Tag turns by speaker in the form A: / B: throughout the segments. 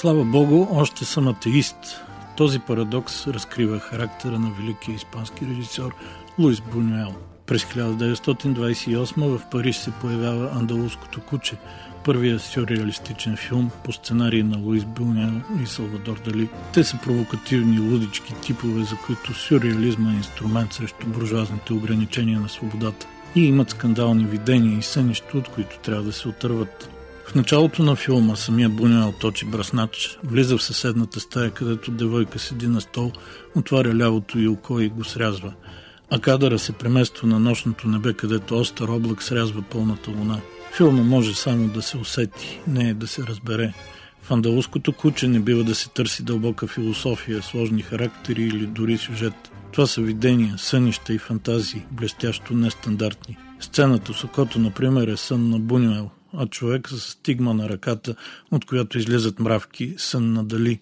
A: Слава Богу, още съм атеист. Този парадокс разкрива характера на великия испански режисьор Луис Бунюел. През 1928 в Париж се появява Андалуското куче, първият сюрреалистичен филм по сценарий на Луис Бунюел и Салвадор Дали. Те са провокативни, лудички типове, за които сюрреализма е инструмент срещу буржуазните ограничения на свободата. И имат скандални видения и сънища, от които трябва да се отърват. В началото на филма самия Бунюел точи браснач, влиза в съседната стая, където девойка седи на стол, отваря лявото и око и го срязва. А кадъра се премества на нощното небе, където остър облак срязва пълната луна. Филма може само да се усети, не е да се разбере. В андалуското куче не бива да се търси дълбока философия, сложни характери или дори сюжет. Това са видения, сънища и фантазии, блестящо нестандартни. Сцената с окото, например, е сън на Бунюел, а човек с стигма на ръката, от която излизат мравки, сън на Дали.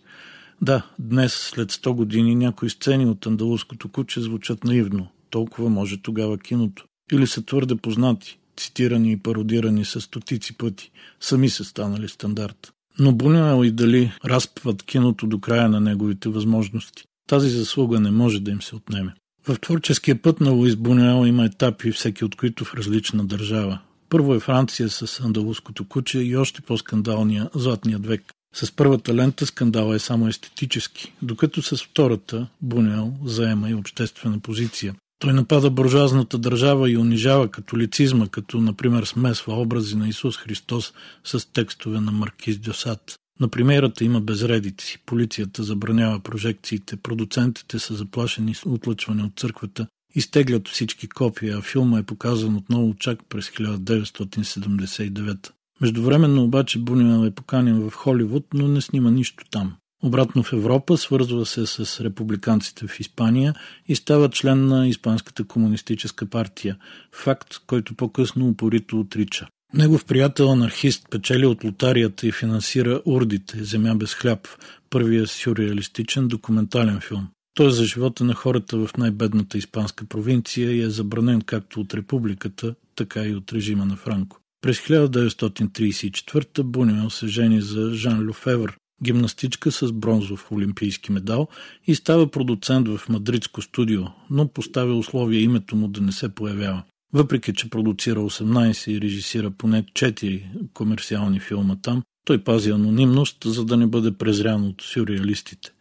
A: Да, днес, след 100 години, някои сцени от андалуското куче звучат наивно. Толкова може тогава киното. Или са твърде познати, цитирани и пародирани с стотици пъти. Сами са станали стандарт. Но Бунюел и Дали разпват киното до края на неговите възможности. Тази заслуга не може да им се отнеме. В творческия път на Луис Бунюел има етапи, всеки от които в различна държава. Първо е Франция с андалуското куче и още по-скандалния Златният век. С първата лента скандала е само естетически, докато с втората Бунел заема и обществена позиция. Той напада буржуазната държава и унижава католицизма, като например смесва образи на Исус Христос с текстове на Маркиз Дюсад. На примерата има безредици. Полицията забранява прожекциите, продуцентите са заплашени с отлъчване от църквата, изтеглят всички копия, а филма е показан отново чак през 1979. Междувременно обаче Бунюел е поканен в Холивуд, но не снима нищо там. Обратно в Европа свързва се с републиканците в Испания и става член на Испанската комунистическа партия, факт, който по-късно упорито отрича. Негов приятел анархист печели от лотарията и финансира Урдите, Земя без хляб, първия сюрреалистичен документален филм. Той е за живота на хората в най-бедната испанска провинция и е забранен както от републиката, така и от режима на Франко. През 1934 Бунюел се жени за Жан Люфевър, гимнастичка с бронзов олимпийски медал и става продуцент в мадридско студио, но поставя условия името му да не се появява. Въпреки, че продуцира 18 и режисира поне 4 комерциални филма там, той пази анонимност, за да не бъде презрян от сюрреалистите.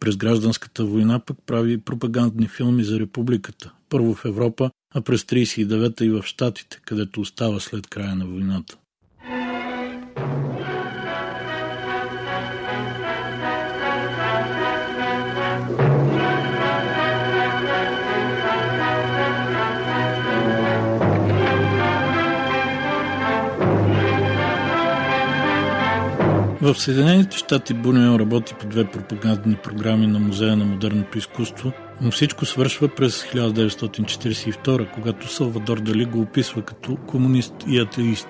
A: През гражданската война пък прави пропагандни филми за републиката. Първо в Европа, а през 39-та и в Штатите, където остава след края на войната. В Съединените щати Бунюел работи по две пропагандни програми на Музея на модерното изкуство, но всичко свършва през 1942, когато Салвадор Дали го описва като комунист и атеист.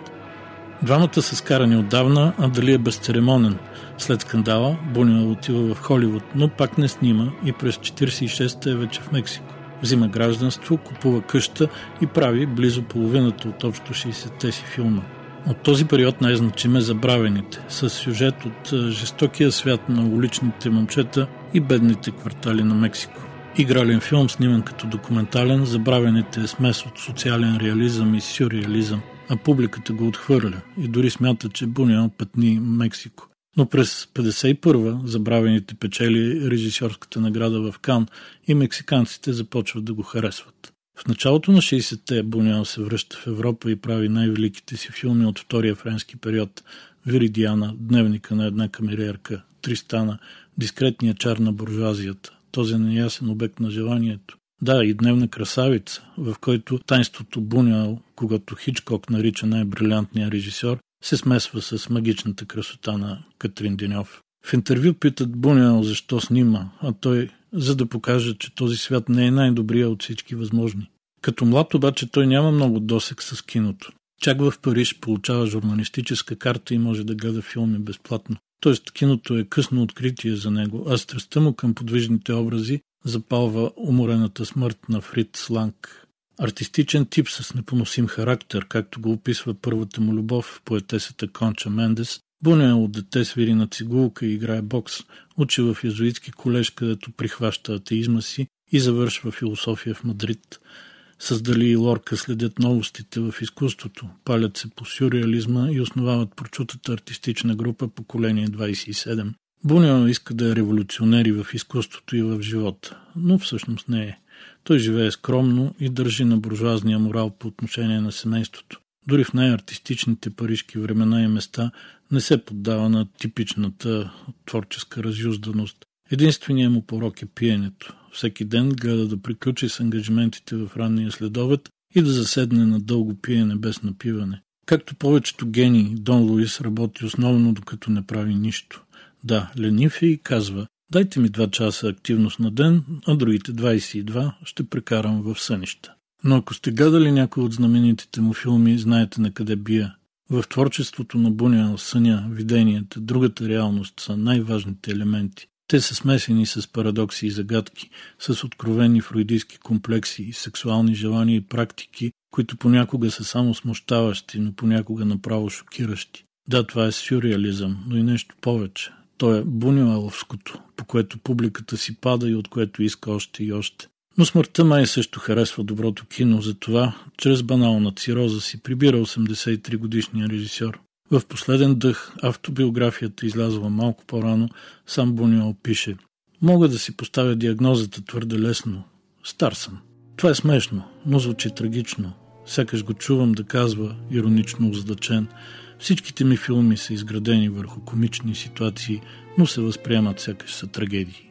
A: Двамата са скарани отдавна, а Дали е безцеремонен. След скандала Бунюел отива в Холивуд, но пак не снима и през 1946 е вече в Мексико. Взима гражданство, купува къща и прави близо половината от общо 60-те си филма. От този период най-значим е Забравените, с сюжет от жестокия свят на уличните момчета и бедните квартали на Мексико. Игрален филм, сниман като документален, Забравените е смес от социален реализъм и сюрреализъм, а публиката го отхвърля и дори смята, че Буниал пътни Мексико. Но през 51-а Забравените печели режисьорската награда в Кан и мексиканците започват да го харесват. В началото на 60-те Бунял се връща в Европа и прави най-великите си филми от втория френски период Виридиана, Дневника на една камериерка, Тристана, Дискретния чар на буржуазията, този неясен обект на желанието. Да, и Дневна красавица, в който тайнството Бунял, когато Хичкок нарича най-брилянтния режисьор, се смесва с магичната красота на Катрин Деньов. В интервю питат Бунел защо снима, а той за да покаже, че този свят не е най-добрия от всички възможни. Като млад обаче той няма много досек с киното. Чак в Париж получава журналистическа карта и може да гледа филми безплатно. Тоест киното е късно откритие за него, а страстта му към подвижните образи запалва уморената смърт на Фрид Сланг. Артистичен тип с непоносим характер, както го описва първата му любов поетесата Конча Мендес, Буня от дете свири на цигулка и играе бокс, учи в езуитски колеж, където прихваща атеизма си и завършва философия в Мадрид. Създали и Лорка следят новостите в изкуството, палят се по сюрреализма и основават прочутата артистична група Поколение 27. Буня иска да е революционер и в изкуството и в живота, но всъщност не е. Той живее скромно и държи на буржуазния морал по отношение на семейството. Дори в най-артистичните парижки времена и места не се поддава на типичната творческа разюзданост. Единственият му порок е пиенето. Всеки ден гледа да приключи с ангажиментите в ранния следовет и да заседне на дълго пиене без напиване. Както повечето гени, Дон Луис работи основно докато не прави нищо. Да, ленив е и казва, дайте ми два часа активност на ден, а другите 22 ще прекарам в сънища. Но ако сте гледали някои от знаменитите му филми, знаете на къде бия. В творчеството на Бунял съня, виденията, другата реалност са най-важните елементи. Те са смесени с парадокси и загадки, с откровени фруидийски комплекси сексуални желания и практики, които понякога са само смущаващи, но понякога направо шокиращи. Да, това е сюрреализъм, но и нещо повече. То е бунюеловското, по което публиката си пада и от което иска още и още. Но смъртта май също харесва доброто кино, затова чрез банална цироза си прибира 83 годишния режисьор. В последен дъх автобиографията излязла малко по-рано, сам Бунио пише Мога да си поставя диагнозата твърде лесно. Стар съм. Това е смешно, но звучи трагично. Сякаш го чувам да казва, иронично озадачен. Всичките ми филми са изградени върху комични ситуации, но се възприемат сякаш са трагедии.